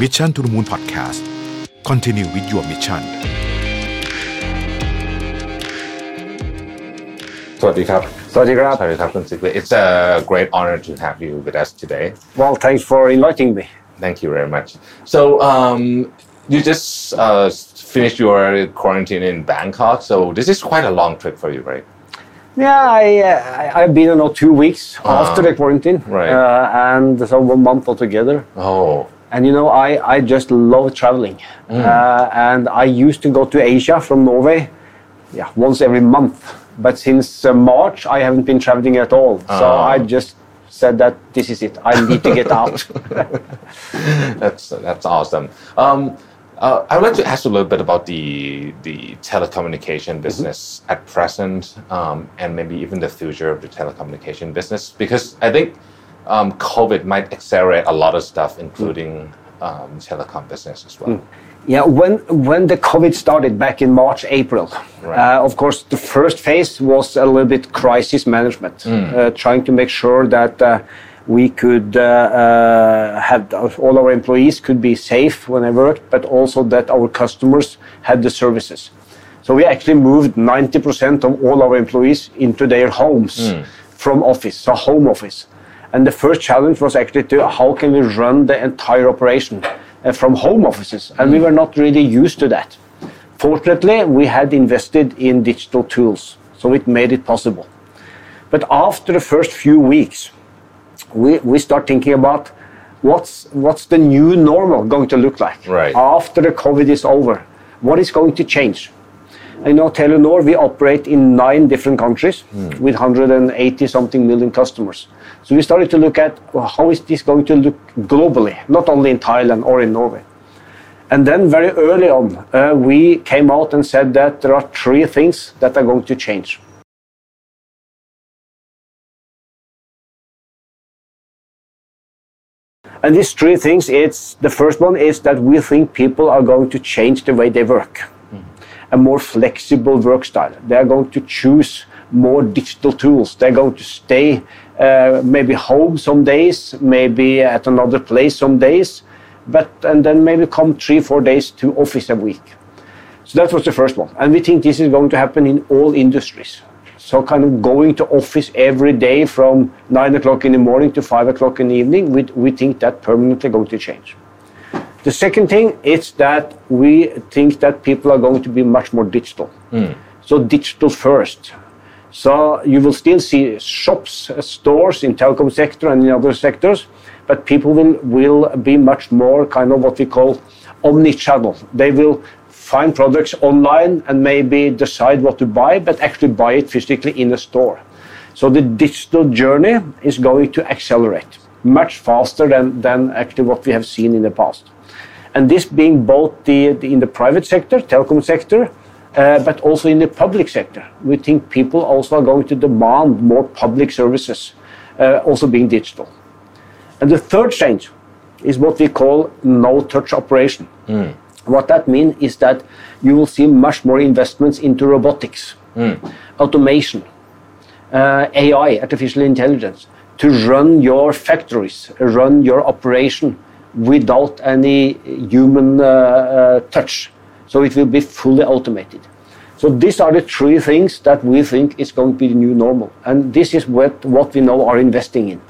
Mission to the Moon Podcast Continue with your mission It's a great honor to have you with us today. Well, thanks for inviting me. Thank you very much. So, um, you just uh, finished your quarantine in Bangkok, so this is quite a long trip for you, right? Yeah, I, uh, I've been you know, two weeks uh, after the quarantine, right? Uh, and so one month altogether. Oh, and you know I, I just love traveling. Uh, and I used to go to Asia from Norway yeah, once every month. But since uh, March I haven't been traveling at all. So Oh. I just said that this is it. I need to get out. That's that's awesome. Um, uh, I would like to ask a little bit about the the telecommunication business at present, um, and maybe even the future of the telecommunication business, because I think um, COVID might accelerate a lot of stuff, including um, telecom business as well. Yeah, when when the COVID started back in March, April, Right. uh, of course, the first phase was a little bit crisis management, uh, trying to make sure that uh, we could uh, uh, have all our employees could be safe when they worked, but also that our customers had the services. So we actually moved 90% of all our employees into their homes from office, so home office. And the first challenge was actually to how can we run the entire operation uh, from home offices, and we were not really used to that. Fortunately, we had invested in digital tools, so it made it possible. But after the first few weeks, we, we start thinking about what's what's the new normal going to look like Right. after the COVID is over. What is going to change? I know Telenor, we operate in nine different countries with 180 something million customers. So we started to look at well, how is this going to look globally, not only in Thailand or in Norway. And then very early on, uh, we came out and said that there are three things that are going to change. And these three things, it's the first one is that we think people are going to change the way they work. A more flexible work style. They are going to choose more digital tools. They're going to stay uh, maybe home some days, maybe at another place some days, but and then maybe come three, four days to office a week. So that was the first one. And we think this is going to happen in all industries. So kind of going to office every day from nine o'clock in the morning to five o'clock in the evening, we, we think that permanently going to change. The second thing is that we think that people are going to be much more digital. Hmm. So digital first. So you will still see shops, stores in telecom sector and in other sectors, but people will, will be much more kind of what we call omni-channel. They will find products online and maybe decide what to buy, but actually buy it physically in a store. So the digital journey is going to accelerate much faster than, than actually what we have seen in the past. And this being both the, the- in the private sector, telecom sector, uh, but also in the public sector. We think people also are going to demand more public services, uh, also being digital. And the third change is what we call no-touch operation. What that means is that you will see much more investments into robotics, automation, uh, AI, artificial intelligence, to run your factories, run your operation without any human uh, uh, touch. So it will be fully automated. So these are the three things that we think is going to be the new normal. And this is what, what we now are investing in.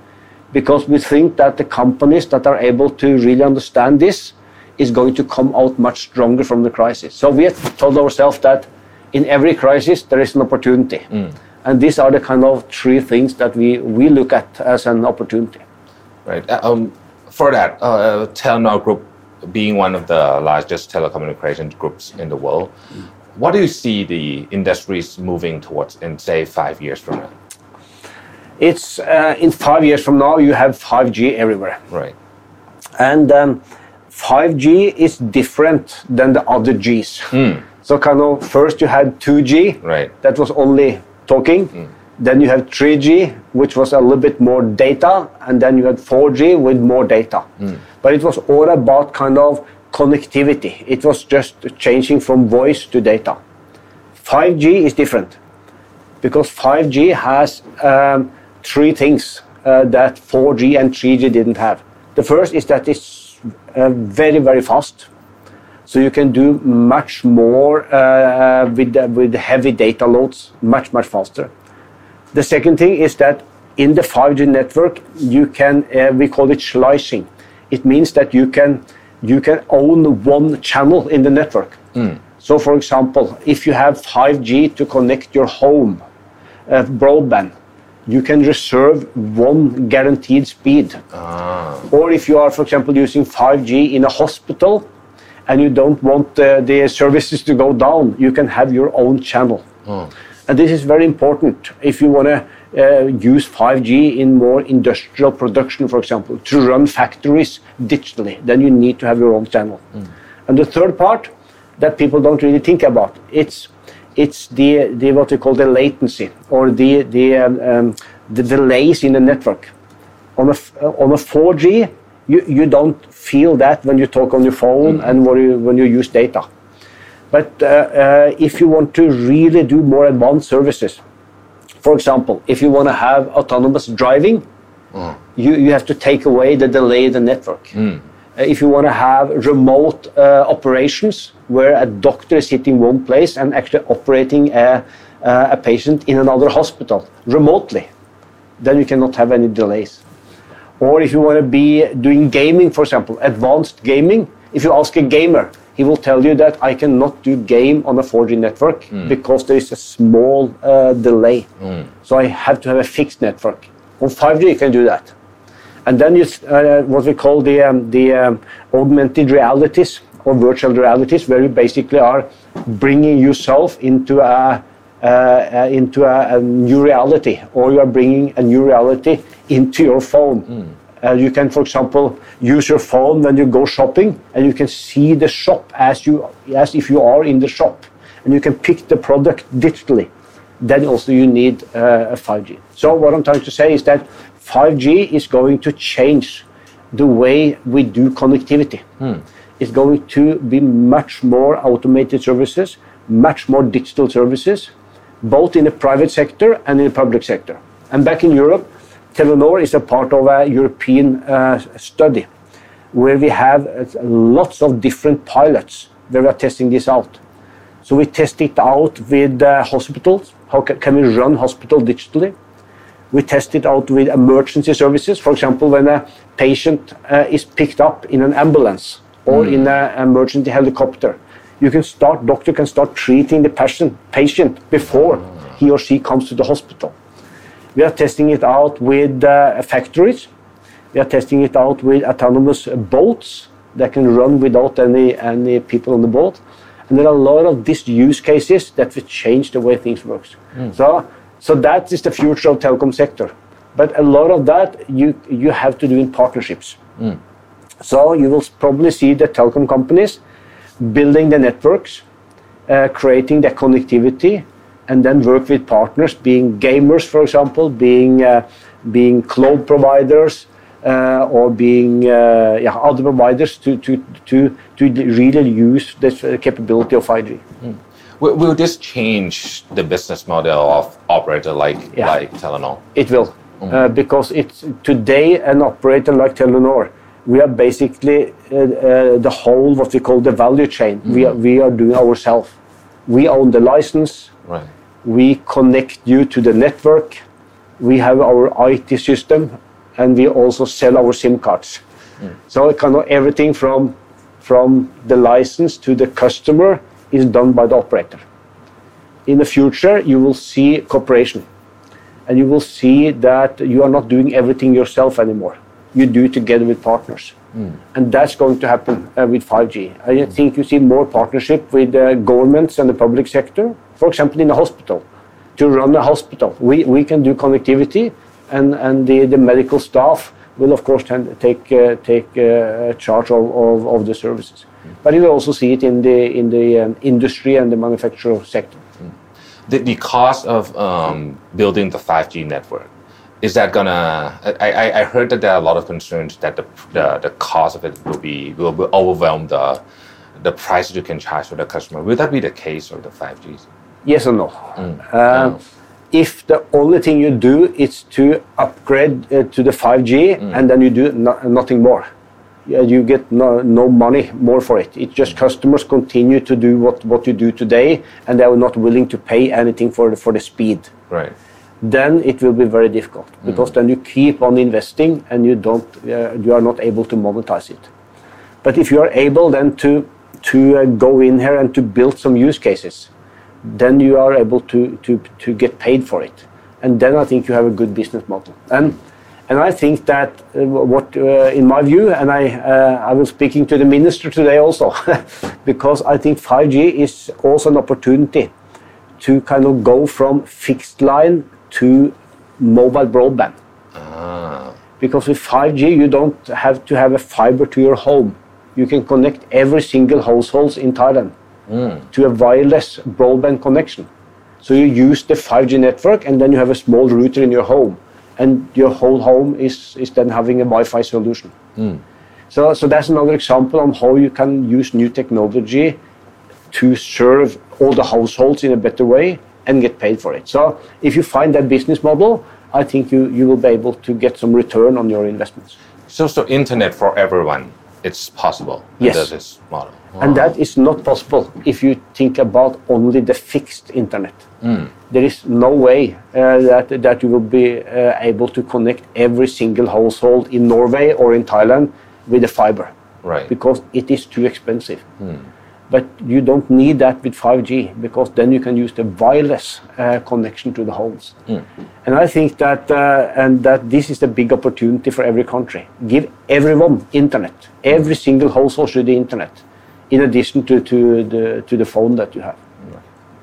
Because we think that the companies that are able to really understand this is going to come out much stronger from the crisis. So we have told ourselves that in every crisis there is an opportunity. And these are the kind of three things that we, we look at as an opportunity. Right. Uh, Um, for that, uh, Telenor Group being one of the largest telecommunications groups in the world, what do you see the industries moving towards in, say, five years from now? It's uh, in five years from now, you have 5G everywhere. Right. And um, 5G is different than the other Gs. So, kind of, first you had 2G, Right. that was only talking. Then you have 3G, which was a little bit more data, and then you had 4G with more data. But it was all about kind of connectivity. It was just changing from voice to data. 5G is different because 5G has um, three things uh, that 4G and 3G didn't have. The first is that it's uh, very very fast. So you can do much more uh, with with heavy data loads much much faster. The second thing is that in the 5G network you can uh, we call it slicing. It means that you can you can own one channel in the network. So, for example, if you have 5G to connect your home uh, broadband, you can reserve one guaranteed speed. Or if you are, for example, using 5G in a hospital and you don't want uh, the services to go down, you can have your own channel. And this is very important if you want to uh, use 5G in more industrial production, for example, to run factories digitally. Then you need to have your own channel. And the third part that people don't really think about it's it's the, the what we call the latency or the the um, um, the delays in the network. On a on a 4G, you, you don't feel that when you talk on your phone and when you, when you use data. But uh, uh, if you want to really do more advanced services, for example, if you want to have autonomous driving, you, you have to take away the delay in the network. Uh, if you want to have remote uh, operations where a doctor is sitting one place and actually operating a, uh, a patient in another hospital remotely, then you cannot have any delays. Or if you want to be doing gaming, for example, advanced gaming, if you ask a gamer, he will tell you that I cannot do game on a 4G network because there is a small uh, delay. So I have to have a fixed network. On 5G, you can do that. And then you, uh, what we call the, um, the um, augmented realities or virtual realities, where you basically are bringing yourself into a, uh, uh, into a, a new reality, or you are bringing a new reality into your phone. Uh, you can, for example, use your phone when you go shopping, and you can see the shop as you as if you are in the shop, and you can pick the product digitally. Then also you need uh, a 5G. So what I'm trying to say is that 5G is going to change the way we do connectivity. It's going to be much more automated services, much more digital services, both in the private sector and in the public sector. And back in Europe, Telenor is a part of a European uh, study where we have uh, lots of different pilots where we are testing this out. So we test it out with uh, hospitals. How ca- can we run hospital digitally? We test it out with emergency services. For example, when a patient uh, is picked up in an ambulance or in an emergency helicopter, you can start. Doctor can start treating the patient patient before he or she comes to the hospital. We are testing it out with uh, factories. We are testing it out with autonomous boats that can run without any any people on the boat. And there are a lot of these use cases that will change the way things works. So, so that is the future of telecom sector. But a lot of that you you have to do in partnerships. So you will probably see the telecom companies building the networks, uh, creating the connectivity, and then work with partners, being gamers, for example, being uh, being cloud providers, uh, or being uh, yeah, other providers to, to, to, to really use this uh, capability of 5G. Will, will this change the business model of operator like Yeah. like Telenor? It will, uh, because it's today an operator like Telenor. We are basically uh, uh, the whole what we call the value chain. We are we are doing ourselves. We own the license. Right. We connect you to the network. We have our IT system, and we also sell our SIM cards. So kind of everything from from the license to the customer is done by the operator. In the future, you will see cooperation and you will see that you are not doing everything yourself anymore. You do it together with partners. And that's going to happen uh, with 5G. I think you see more partnership with uh, governments and the public sector, for example, in a hospital. To run a hospital, we, we can do connectivity, and, and the, the medical staff will, of course, take, uh, take uh, charge of, of, of the services. But you will also see it in the, in the um, industry and the manufacturing sector. The, the cost of um, building the 5G network is that gonna? I, I, heard that there are a lot of concerns that the, the, the cost of it will be will, overwhelm the the price you can charge for the customer. Will that be the case for the 5G? Yes or no? Uh, if the only thing you do is to upgrade uh, to the 5G and then you do no- nothing more, you get no, no money more for it. It's just customers continue to do what, what you do today, and they are not willing to pay anything for the, for the speed. Right. Then it will be very difficult because then you keep on investing and you don't uh, you are not able to monetize it. But if you are able then to to uh, go in here and to build some use cases, then you are able to to to get paid for it, and then I think you have a good business model. And and I think that uh, what, uh, in my view, and I, uh, I was speaking to the minister today also, because I think 5G is also an opportunity to kind of go from fixed line to mobile broadband. Ah. Because with 5G, you don't have to have a fiber to your home. You can connect every single household in Thailand Mm. to a wireless broadband connection. So you use the 5G network, and then you have a small router in your home, and your whole home is, is then having a Wi-Fi solution. Mm. So, so that's another example on how you can use new technology to serve all the households in a better way and get paid for it. So if you find that business model, I think you, you will be able to get some return on your investments. So, so internet for everyone, it's possible. Yes. Under this model. And that is not possible if you think about only the fixed internet. There is no way uh, that, that you will be uh, able to connect every single household in Norway or in Thailand with a fiber Right. because it is too expensive. But you don't need that with 5G because then you can use the wireless uh, connection to the homes. And I think that uh, and that this is the big opportunity for every country. Give everyone internet. Every single household should the internet, in addition to, to the to the phone that you have.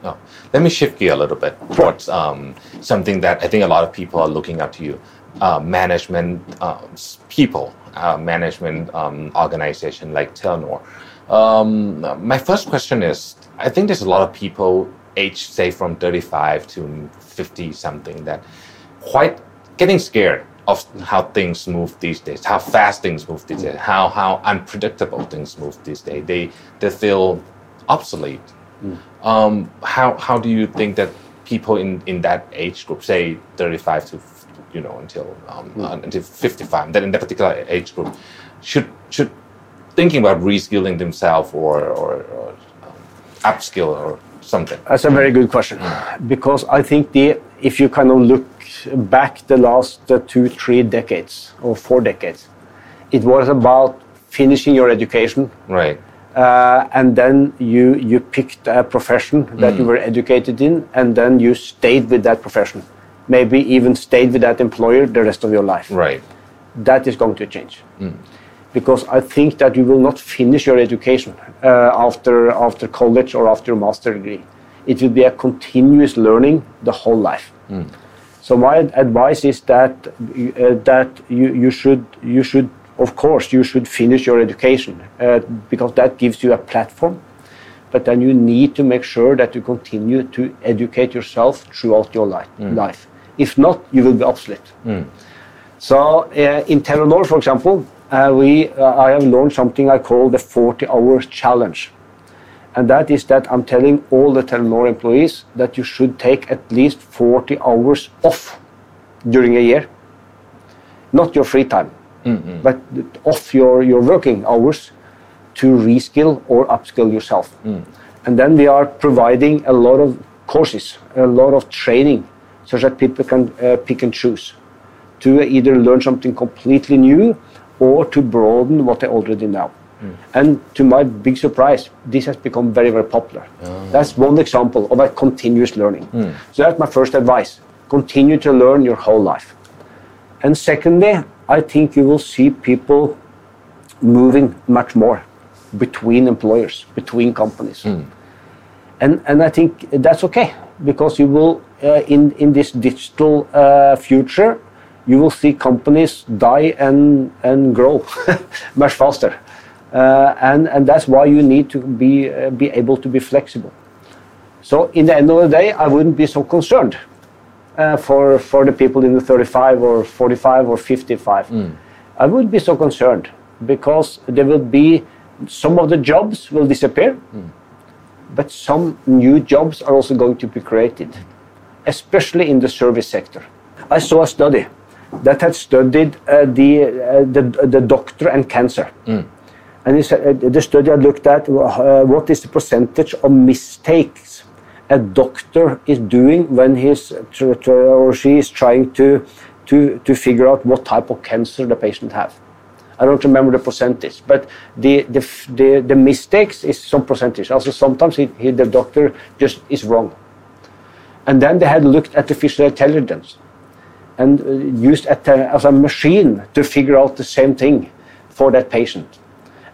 Oh. Let me shift gear a little bit towards um, something that I think a lot of people are looking up to you. Uh, management uh, people, uh, management um, organization like Telenor. Um, my first question is: I think there's a lot of people aged, say, from 35 to 50 something, that quite getting scared of how things move these days, how fast things move these days, how how unpredictable things move these days. They they feel obsolete. Um, how how do you think that people in, in that age group, say 35 to you know until um, uh, until 55, that in that particular age group, should should thinking about reskilling themselves or or, or um, upskill or something? That's a very good question because I think the if you kind of look back the last uh, two, three decades or four decades, it was about finishing your education Right. uh, and then you you picked a profession that you were educated in, and then you stayed with that profession, maybe even stayed with that employer the rest of your life. Right. That is going to change, because I think that you will not finish your education uh, after after college or after your master degree. It will be a continuous learning the whole life. So my advice is that uh, that you, you should you should of course you should finish your education uh, because that gives you a platform. But then you need to make sure that you continue to educate yourself throughout your life. life. If not, you will be obsolete. So uh, in Telenor, for example, uh, we uh, I have launched something I call the 40-hour challenge, and that is that I'm telling all the Telenor employees that you should take at least 40 hours off during a year, not your free time, but off your your working hours to reskill or upskill yourself. And then we are providing a lot of courses, a lot of training, so that people can uh, pick and choose to either learn something completely new or to broaden what they already know. And to my big surprise, this has become very, very popular. That's one example of a continuous learning. So that's my first advice. Continue to learn your whole life. And secondly, I think you will see people moving much more between employers, between companies. And, and I think that's okay because you will, uh, in, in this digital uh, future, you will see companies die and, and grow much faster. Uh, and, and that's why you need to be, uh, be able to be flexible. So, in the end of the day, I wouldn't be so concerned uh, for, for the people in the 35 or 45 or 55. I wouldn't be so concerned because there will be some of the jobs will disappear, but some new jobs are also going to be created, especially in the service sector. I saw a study that had studied uh, the, uh, the, the doctor and cancer. And he said, uh, the study had looked at what is the percentage of mistakes a doctor is doing when he's or she is trying to, to, to figure out what type of cancer the patient have. I don't remember the percentage, but the, the, the, the mistakes is some percentage. Also, sometimes he, he, the doctor just is wrong. And then they had looked at artificial intelligence and uh, used a, as a machine to figure out the same thing for that patient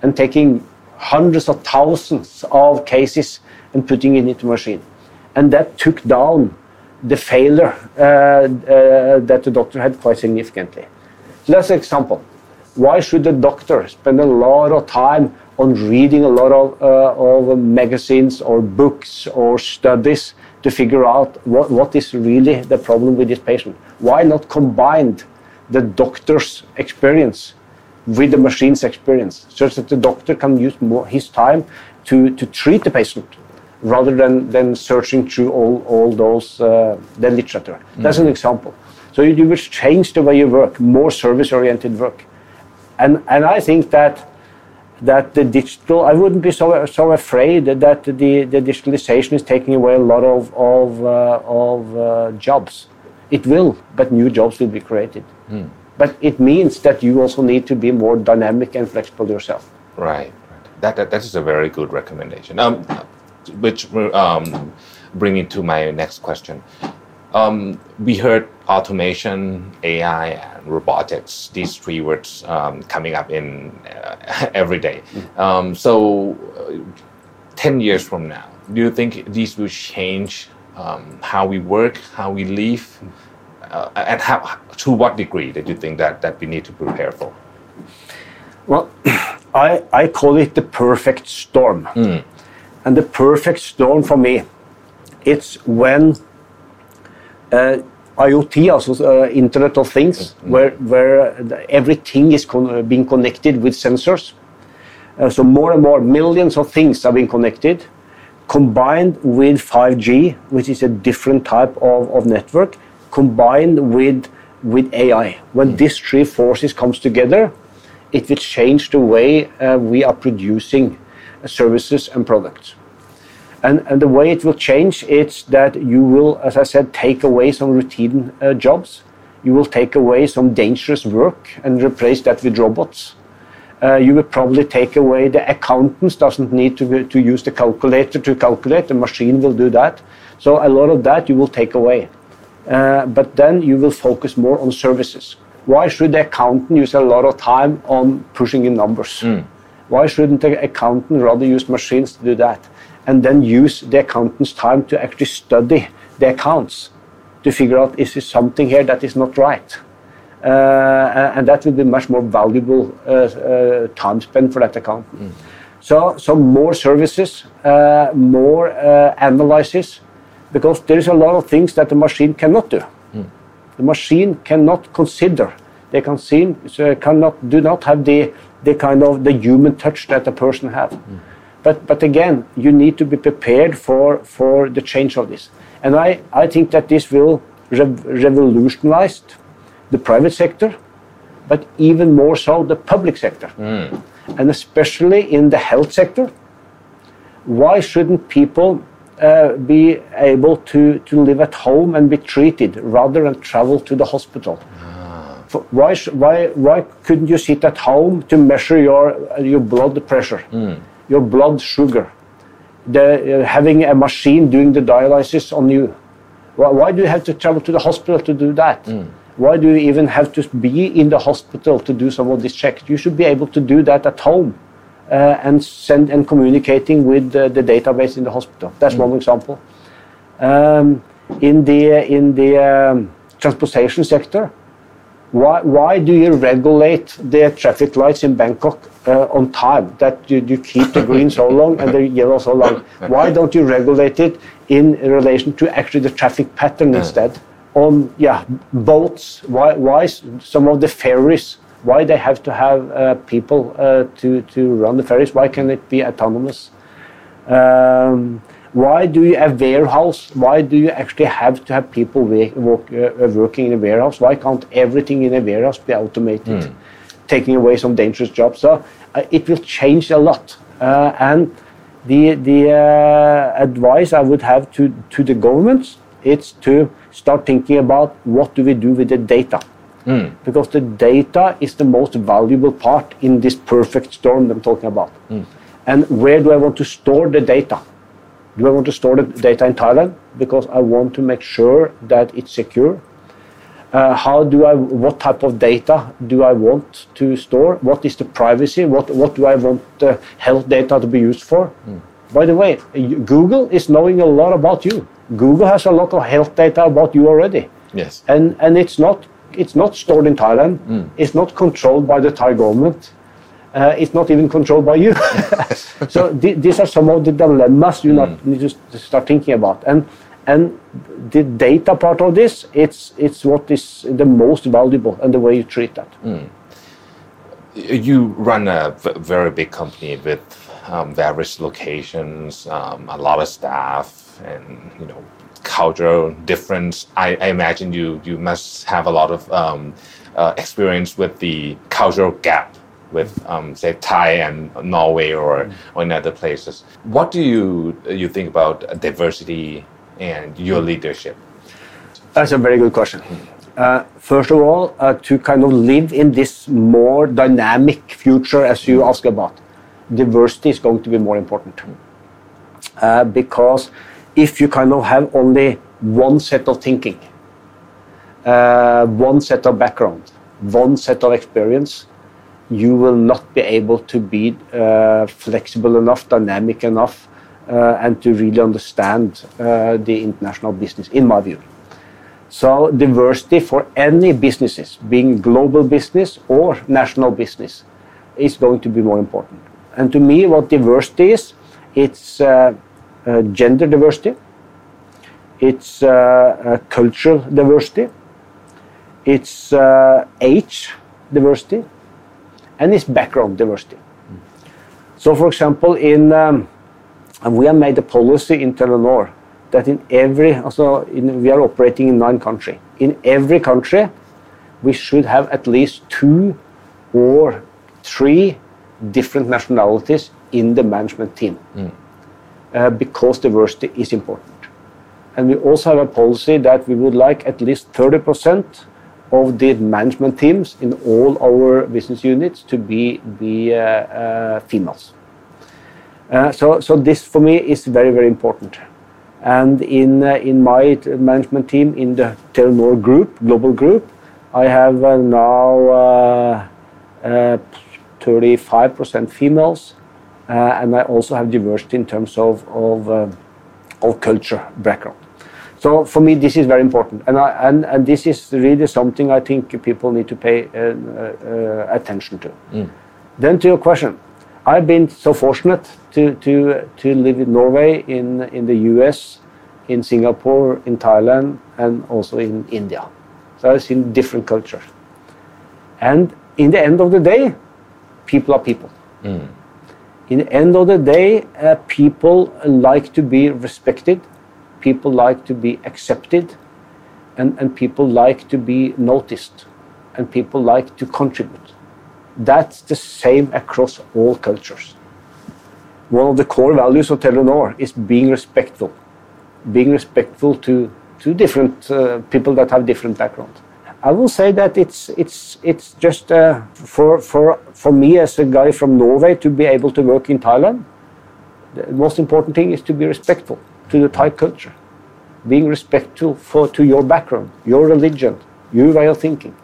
and taking hundreds of thousands of cases and putting it into machine. And that took down the failure uh, uh, that the doctor had quite significantly. So that's an example. Why should the doctor spend a lot of time on reading a lot of, uh, of magazines or books or studies to figure out what, what is really the problem with this patient? Why not combine the doctor's experience with the machine's experience, such that the doctor can use more his time to, to treat the patient rather than, than searching through all, all those uh, the literature. That's an example. So you, you will change the way you work, more service-oriented work, and and I think that that the digital, I wouldn't be so so afraid that the, the digitalization is taking away a lot of of uh, of uh, jobs. It will, but new jobs will be created. But it means that you also need to be more dynamic and flexible yourself. Right. That, that that is a very good recommendation. Um, which um, bring me to my next question. Um, we heard automation, AI, and robotics. These three words um, coming up in uh, every day. Um, so, uh, ten years from now, do you think these will change um, how we work, how we live, uh, and how, to what degree did you think that that we need to prepare for? Well, I, I call it the perfect storm. And the perfect storm for me, it's when uh, IoT, also uh, Internet of Things, where, where everything is con- being connected with sensors. Uh, so more and more millions of things are being connected, combined with 5G, which is a different type of, of network, combined with, with AI. When these three forces comes together, it will change the way uh, we are producing services and products. And, and the way it will change is that you will, as I said, take away some routine uh, jobs. You will take away some dangerous work and replace that with robots. Uh, you will probably take away the accountants doesn't need to, to use the calculator to calculate. The machine will do that. So a lot of that you will take away. Uh, but then you will focus more on services. Why should the accountant use a lot of time on pushing in numbers? Why shouldn't the accountant rather use machines to do that? And then use the accountant's time to actually study the accounts to figure out is there something here that is not right? Uh, and that will be much more valuable uh, uh, time spent for that accountant. So, so more services, uh, more uh, analysis, because there is a lot of things that the machine cannot do. Hmm. The machine cannot consider. They can see, so uh, cannot do not have the the kind of the human touch that a person have. Hmm. But but again, you need to be prepared for for the change of this. And I I think that this will rev- revolutionize the private sector, but even more so the public sector, hmm. and especially in the health sector. Why shouldn't people uh, be able to, to live at home and be treated rather than travel to the hospital? For- Why, why, why couldn't you sit at home to measure your, uh, your blood pressure, your blood sugar, the, uh, having a machine doing the dialysis on you? Why, why do you have to travel to the hospital to do that? Why do you even have to be in the hospital to do some of these checks? You should be able to do that at home and send and communicating with the, the database in the hospital. That's one example. Um, in the in the um, transportation sector, why why do you regulate the traffic lights in Bangkok uh, on time? That you, you keep the green so long and the yellow so long. Why don't you regulate it in relation to actually the traffic pattern instead? On yeah boats. Why why some of the ferries? Why they have to have uh, people uh, to to run the ferries? Why can it be autonomous? Um, Why do you have a warehouse? Why do you actually have to have people work, work, uh, working in a warehouse? Why can't everything in a warehouse be automated, taking away some dangerous jobs? So uh, it will change a lot. Uh, and the the uh, advice I would have to to the governments it's to start thinking about what do we do with the data. Mm. Because the data is the most valuable part in this perfect storm that I'm talking about. Mm. And where do I want to store the data? Do I want to store the data in Thailand because I want to make sure that it's secure? Uh, how do I? What type of data do I want to store? What is the privacy? What What do I want the health data to be used for? Mm. By the way, Google is knowing a lot about you. Google has a lot of health data about you already, Yes. and and it's not it's not stored in Thailand. It's not controlled by the Thai government. Uh, it's not even controlled by you. so th- these are some of the dilemmas you not need to start thinking about. And and the data part of this, it's it's what is the most valuable and the way you treat that. you run a v- very big company with um, various locations, um, a lot of staff, and you know, cultural difference. I, I imagine you you must have a lot of um, uh, experience with the cultural gap with, um, say, Thai and Norway or, or in other places. What do you you think about diversity and your leadership? That's a very good question. Uh, first of all, uh, to kind of live in this more dynamic future, as you ask about, diversity is going to be more important. Uh, because if you kind of have only one set of thinking, uh, one set of background, one set of experience, you will not be able to be uh, flexible enough, dynamic enough, uh, and to really understand uh, the international business, in my view. So diversity for any businesses, being global business or national business, is going to be more important. And to me, what diversity is, it's uh, gender diversity, it's uh, uh, cultural diversity, it's uh, age diversity, and it's background diversity. So, for example, in um, we have made a policy in Telenor that in every, also in, we are operating in nine countries. In every country, we should have at least two or three different nationalities in the management team uh, because diversity is important. And we also have a policy that we would like at least 30% of the management teams in all our business units to be, be uh, uh, females. Uh, so, so this for me is very, very important. And in, uh, in my management team in the Telenor Group, global group, I have uh, now uh, uh, 35% females, and I also have diversity in terms of, of, uh, of culture background. So for me, this is very important, and, I, and, and this is really something I think people need to pay uh, uh, attention to. Then to your question, I've been so fortunate to, to, to live in Norway, in, in the US, in Singapore, in Thailand, and also in India. So I've seen different cultures. And in the end of the day, people are people. In the end of the day, uh, people like to be respected, people like to be accepted, and, and people like to be noticed, and people like to contribute. That's the same across all cultures. One of the core values of Telenor is being respectful, being respectful to, to different uh, people that have different backgrounds. I will say that it's it's it's just uh, for for for me as a guy from Norway to be able to work in Thailand. The most important thing is to be respectful to the Thai culture, being respectful for to your background, your religion, your way of thinking.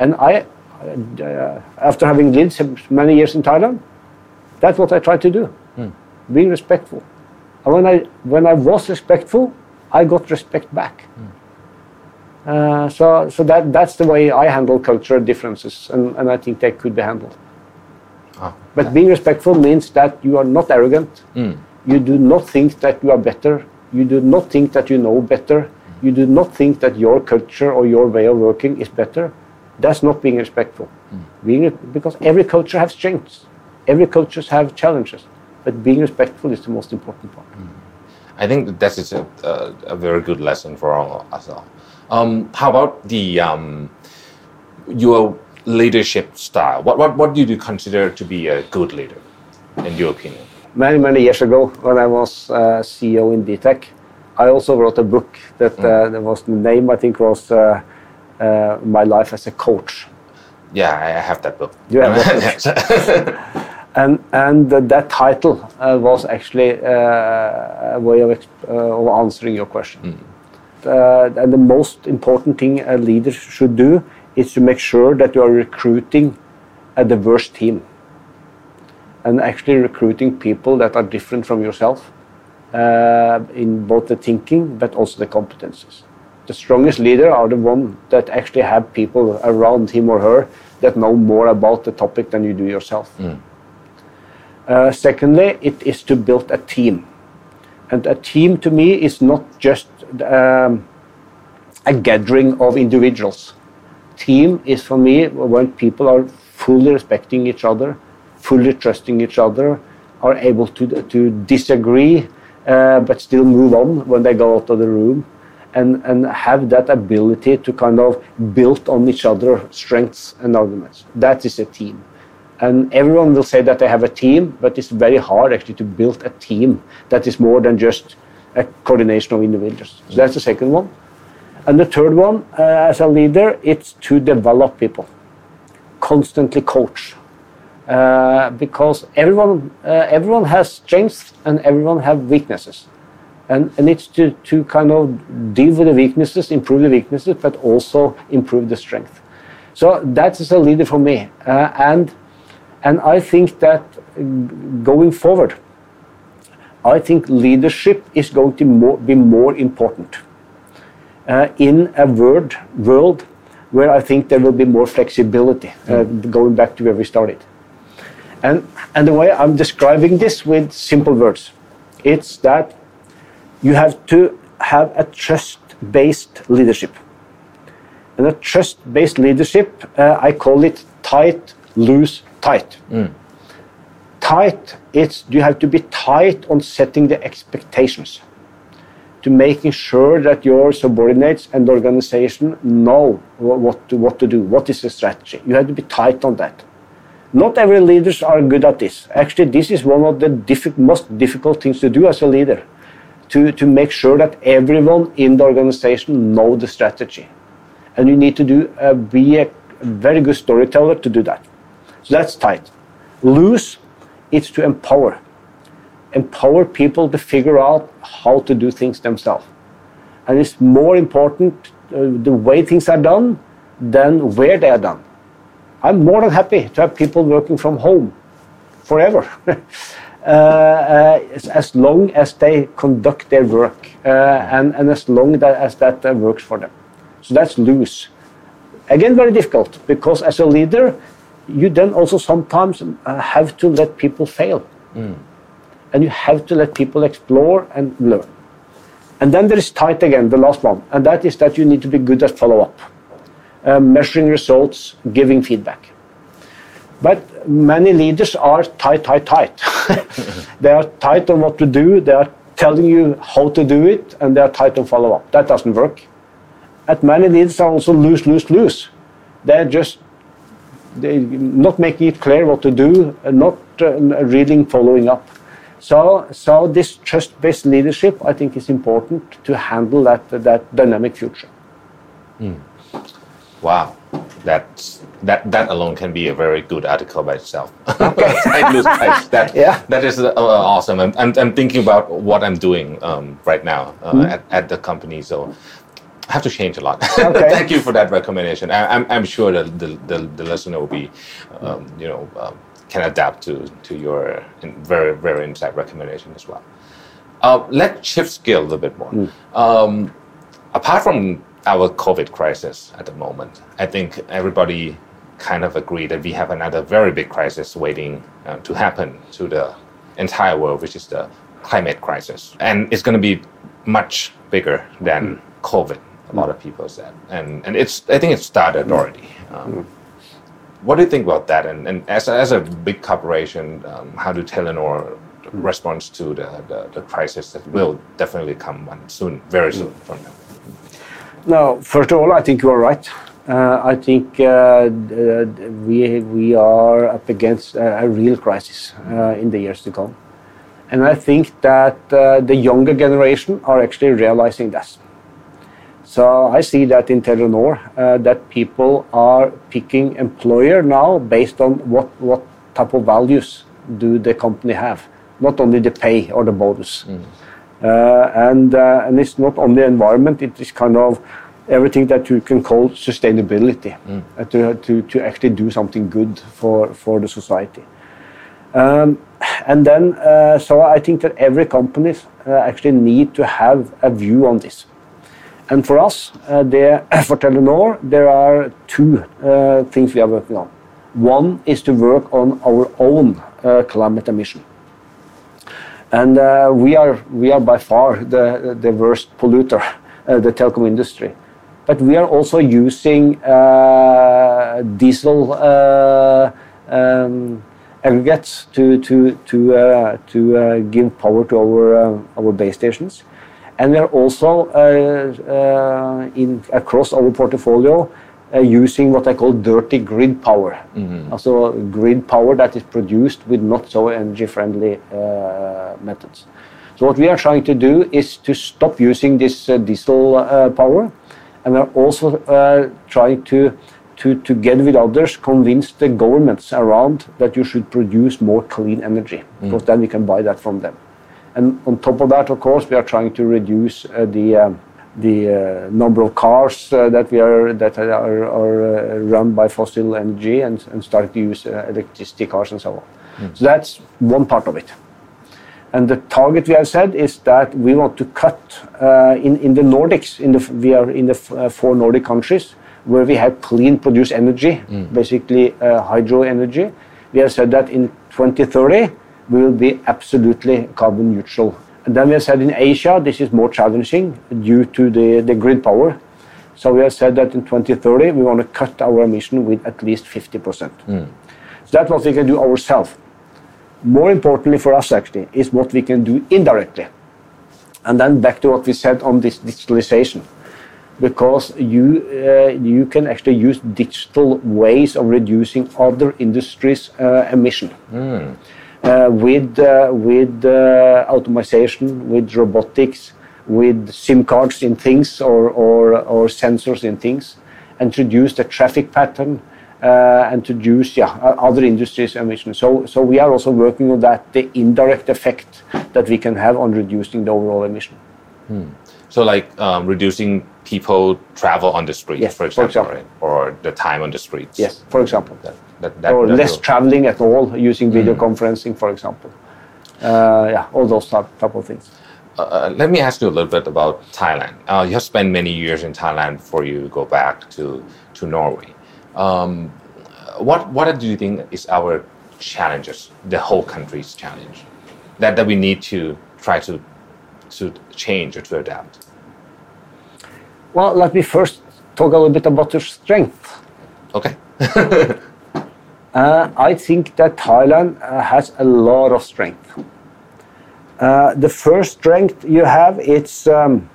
And I, uh, after having lived many years in Thailand, that's what I try to do, being respectful. And when I when I was respectful, I got respect back. Uh, so so that that's the way I handle cultural differences, and, and I think they could be handled. Oh, But being respectful means that you are not arrogant. Mm. You do not think that you are better. You do not think that you know better. You do not think that your culture or your way of working is better. That's not being respectful. Mm. Being because every culture has strengths. Every culture have challenges. But being respectful is the most important part. Mm. I think that is a, a, a very good lesson for all us all. Um, how about the um, your leadership style? What, what what do you consider to be a good leader, in your opinion? Many many years ago, when I was uh, CEO in DTAC, I also wrote a book that uh, that was the name I think was uh, uh, My Life as a Coach. Yeah, I have that book. You have that book. and and uh, that title uh, was actually uh, a way of, uh, of answering your question. Uh, and the most important thing a leader should do is to make sure that you are recruiting a diverse team and actually recruiting people that are different from yourself uh, in both the thinking but also the competences. The strongest leader are the one that actually have people around him or her that know more about the topic than you do yourself. Uh, secondly, it is to build a team. And a team to me is not just um, a gathering of individuals. Team is for me when people are fully respecting each other, fully trusting each other, are able to, to disagree uh, but still move on when they go out of the room, and, and have that ability to kind of build on each other's strengths and arguments. That is a team. And everyone will say that they have a team, but it's very hard actually to build a team that is more than just a coordination of individuals. So that's the second one. And the third one, uh, as a leader, it's to develop people, constantly coach. Uh, because everyone, uh, everyone has strengths and everyone have weaknesses. And, and it's to, to kind of deal with the weaknesses, improve the weaknesses, but also improve the strength. So that is a leader for me. Uh, and and I think that going forward, I think leadership is going to more, be more important uh, in a world, world where I think there will be more flexibility, uh, going back to where we started. And, and the way I'm describing this with simple words, it's that you have to have a trust based leadership. And a trust based leadership, uh, I call it tight, loose, tight. Tight, it's you have to be tight on setting the expectations, to making sure that your subordinates and organization know what to, what to do, what is the strategy. You have to be tight on that. Not every leaders are good at this. Actually, this is one of the diffi- most difficult things to do as a leader, to, to make sure that everyone in the organization know the strategy. And you need to do uh, be a very good storyteller to do that. So that's tight. Loose, it's to empower. Empower people to figure out how to do things themselves. And it's more important uh, the way things are done than where they are done. I'm more than happy to have people working from home forever. uh, uh, as, long as they conduct their work uh, and, and as long that, as that uh, works for them. So that's loose. Again, very difficult because as a leader, you then also sometimes uh, have to let people fail. And you have to let people explore and learn. And then there is tight again, the last one, and that is that you need to be good at follow up, uh, measuring results, giving feedback. But many leaders are tight, tight, tight. they are tight on what to do, they are telling you how to do it, and they are tight on follow up. That doesn't work. And many leaders are also loose, loose, loose. They're just they not making it clear what to do, and not uh, really following up. So, so this trust-based leadership, I think, is important to handle that that dynamic future. Wow, that's that that alone can be a very good article by itself. Tight, loose, tight. That, Yeah. that is uh, awesome. I'm, I'm, I'm thinking about what I'm doing um, right now uh, at, at the company, so I have to change a lot. Okay. Thank you for that recommendation. I, I'm, I'm sure that the, the, the listener will be, um, you know, um, can adapt to to your very very insight recommendation as well. Uh, let's shift gear a little bit more. Um, apart from our COVID crisis at the moment, I think everybody kind of agree that we have another very big crisis waiting uh, to happen to the entire world, which is the climate crisis, and it's going to be much bigger than COVID. A lot of people said, and and it's I think it started already. Um, what do you think about that? And, and as, a, as a big corporation, um, how do Telenor response to the, the, the crisis that will definitely come one soon, very soon from now? No, first of all, I think you are right. Uh, I think uh, we we are up against a, a real crisis uh, in the years to come, and I think that uh, the younger generation are actually realizing this. So I see that in Telenor uh, that people are picking employer now based on what what type of values do the company have, not only the pay or the bonus. Mm. Uh, and and it's not only environment; it is kind of everything that you can call sustainability mm. uh, to, to, to actually do something good for, for the society. Um, and then, uh, so I think that every company uh, actually need to have a view on this. And for us, uh, there, for Telenor, there are two uh, things we are working on. One is to work on our own uh, climate emission. And we, are, we are by far the, the worst polluter, the telecom industry but we are also using uh, diesel uh, um, aggregates to to to uh, to uh, give power to our uh, our base stations, and we are also uh, in across our portfolio using what I call dirty grid power, mm-hmm. also grid power that is produced with not so energy friendly methods. So what we are trying to do is to stop using this diesel power and we are also uh, trying to, to, together with others, convince the governments around that you should produce more clean energy, mm. because then we can buy that from them. And on top of that, of course, we are trying to reduce uh, the um, the uh, number of cars uh, that we are that are, are uh, run by fossil energy and, and start to use uh, electricity cars and so on. Mm. So that's one part of it. And the target we have said is that we want to cut uh, in, in the Nordics, in the, we are in the uh, four Nordic countries where we have clean produced energy, mm. basically uh, hydro energy. We have said that in 2030 we will be absolutely carbon neutral. And then we have said in Asia this is more challenging due to the, the grid power. So we have said that in 2030 we want to cut our emission with at least 50%. Mm. So that's what we can do ourselves more importantly for us actually is what we can do indirectly. And then back to what we said on this digitalization, because you uh, you can actually use digital ways of reducing other industries' uh, emission. Mm. Uh, with uh, with uh, automation, with robotics, with SIM cards in things or, or, or sensors in things, introduce the traffic pattern, uh, and to use yeah, other industries' emissions. So, so we are also working on that, the indirect effect that we can have on reducing the overall emission. Hmm. So, like um, reducing people travel on the street, yes, for example, for example. Right? or the time on the streets. Yes, for example. That, that, that, or less will... traveling at all using video mm. conferencing, for example. Uh, yeah, all those type, type of things. Uh, uh, let me ask you a little bit about Thailand. Uh, you have spent many years in Thailand before you go back to, to Norway. Um, what what do you think is our challenges, the whole country's challenge, that, that we need to try to to change or to adapt? Well, let me first talk a little bit about your strength. Okay. uh, I think that Thailand uh, has a lot of strength. Uh, the first strength you have it's um,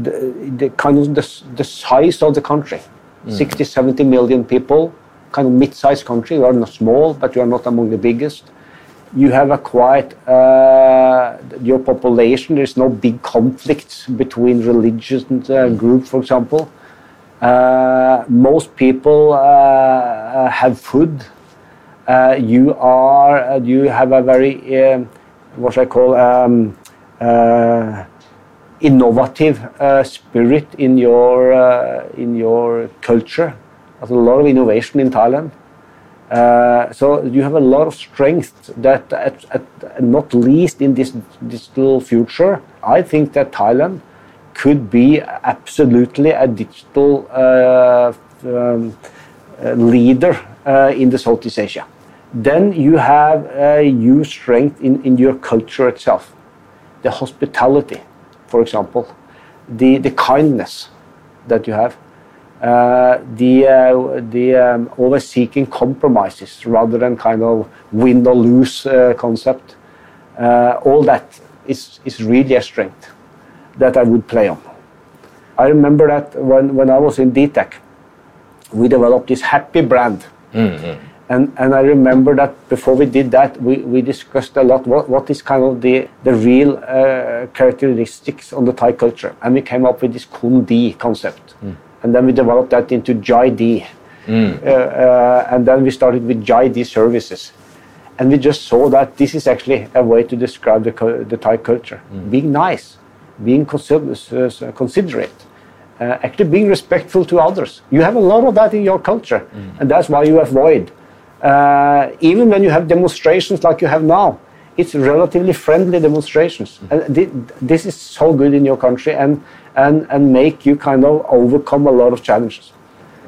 the, the, kind of the, the size of the country. Mm. 60, 70 million people, kind of mid-sized country. You are not small, but you are not among the biggest. You have a quite uh, your population. There is no big conflicts between religious uh, groups, for example. Uh, most people uh, have food. Uh, you are uh, you have a very um, what I call um, innovative uh, spirit in your uh, in your culture. There's a lot of innovation in Thailand. Uh, so you have a lot of strength that, at, at, not least in this digital future, I think that Thailand could be absolutely a digital uh, um, uh, leader uh, in the Southeast Asia. Then you have a huge strength in, in your culture itself, the hospitality for example, the, the kindness that you have, uh, the, uh, the um, always seeking compromises rather than kind of win or lose uh, concept. uh, all that is, is really a strength that I would play on. I remember that when, when I was in DTAC, we developed this happy brand. Mm-hmm. And, and I remember that before we did that, we, we discussed a lot what, what is kind of the, the real uh, characteristics on the Thai culture. And we came up with this Kun Di concept. Mm. And then we developed that into Jai Di. Mm. Uh, uh, and then we started with Jai Di services. And we just saw that this is actually a way to describe the, the Thai culture. Mm. Being nice, being considerate, uh, actually being respectful to others. You have a lot of that in your culture. Mm. And that's why you avoid uh, even when you have demonstrations like you have now, it's relatively friendly demonstrations. Mm. And th this is so good in your country and, and, and make you kind of overcome a lot of challenges.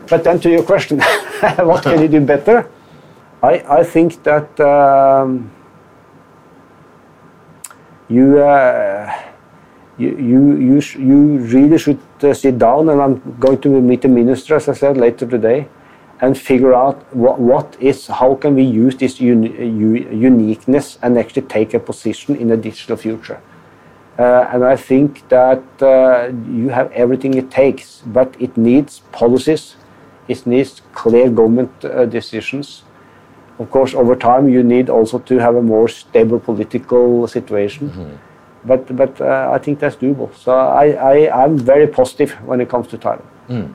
But then to your question, what can you do better? I, I think that um, you, uh, you, you, you, you really should uh, sit down, and I'm going to meet the minister, as I said, later today and figure out what, what is, how can we use this un, uniqueness and actually take a position in a digital future. Uh, and I think that uh, you have everything it takes, but it needs policies, it needs clear government uh, decisions. Of course, over time, you need also to have a more stable political situation. Mm -hmm. But, but uh, I think that's doable. So I, I, I'm very positive when it comes to Thailand. Mm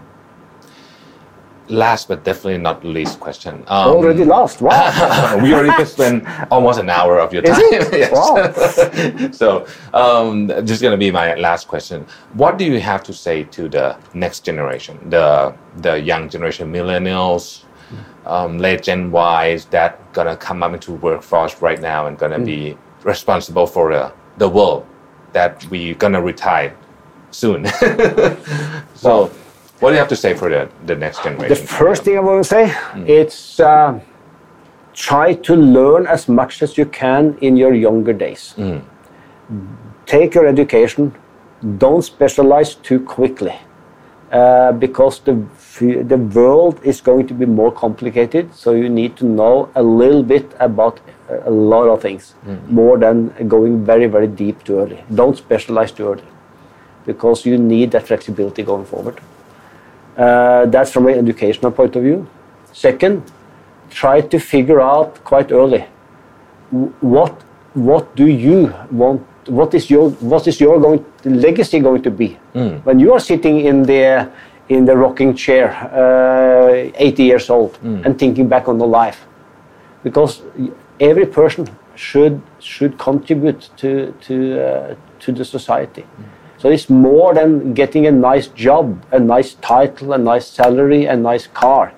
last but definitely not least question. Um, already last. Wow. we already spent almost an hour of your time. yes. Wow. so, um, just going to be my last question. What do you have to say to the next generation, the the young generation, millennials, um, late Gen Ys that gonna come up into workforce right now and gonna mm. be responsible for the the world that we're gonna retire soon. so. What do you have to say for the, the next generation? The first thing I want to say, mm. it's uh, try to learn as much as you can in your younger days. Mm. Take your education. Don't specialize too quickly. Uh, because the the world is going to be more complicated, so you need to know a little bit about a lot of things, mm. more than going very very deep too early. Don't specialize too early, because you need that flexibility going forward. Uh, that's from an educational point of view. Second, try to figure out quite early what what do you want what is your what is your going legacy going to be mm. when you are sitting in the in the rocking chair uh, 80 years old mm. and thinking back on the life because every person should should contribute to to uh, to the society mm. So it's more than getting a nice job, a nice title, a nice salary, a nice car.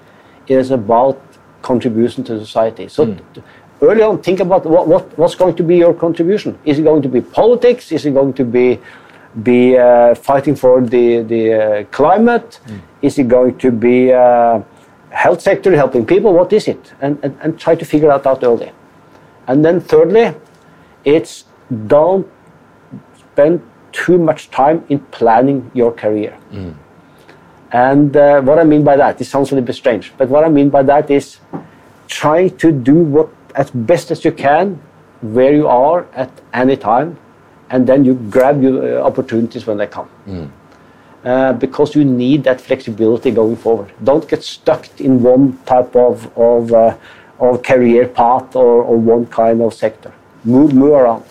It is about contribution to society. So mm. early on, think about what, what, what's going to be your contribution. Is it going to be politics? Is it going to be be uh, fighting for the the uh, climate? Mm. Is it going to be uh, health sector helping people? What is it? And, and and try to figure that out early. And then thirdly, it's don't spend too much time in planning your career. Mm. And uh, what I mean by that, it sounds a little bit strange, but what I mean by that is try to do what as best as you can where you are at any time, and then you grab your uh, opportunities when they come. Mm. Uh, because you need that flexibility going forward. Don't get stuck in one type of of, uh, of career path or, or one kind of sector. Move, move around.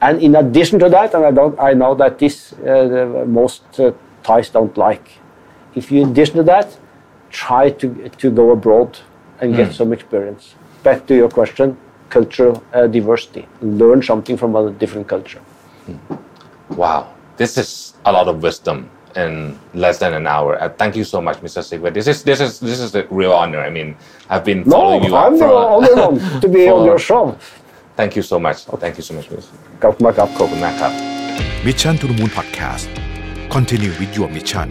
And in addition to that, and I, don't, I know that this uh, most uh, Thais don't like, if you in addition to that, try to, to go abroad and get mm. some experience. Back to your question, cultural uh, diversity. Learn something from a different culture. Mm. Wow, this is a lot of wisdom in less than an hour. Uh, thank you so much, Mr. Sigve. This is this is this is a real honor. I mean, I've been following no, you. I'm the honor to be for, on your show. Thank you so much. Okay. Thank you so much, Mr. ขอบคุณมากครับขอบคุณมากครับ Mission to the Moon Podcast Continue with your mission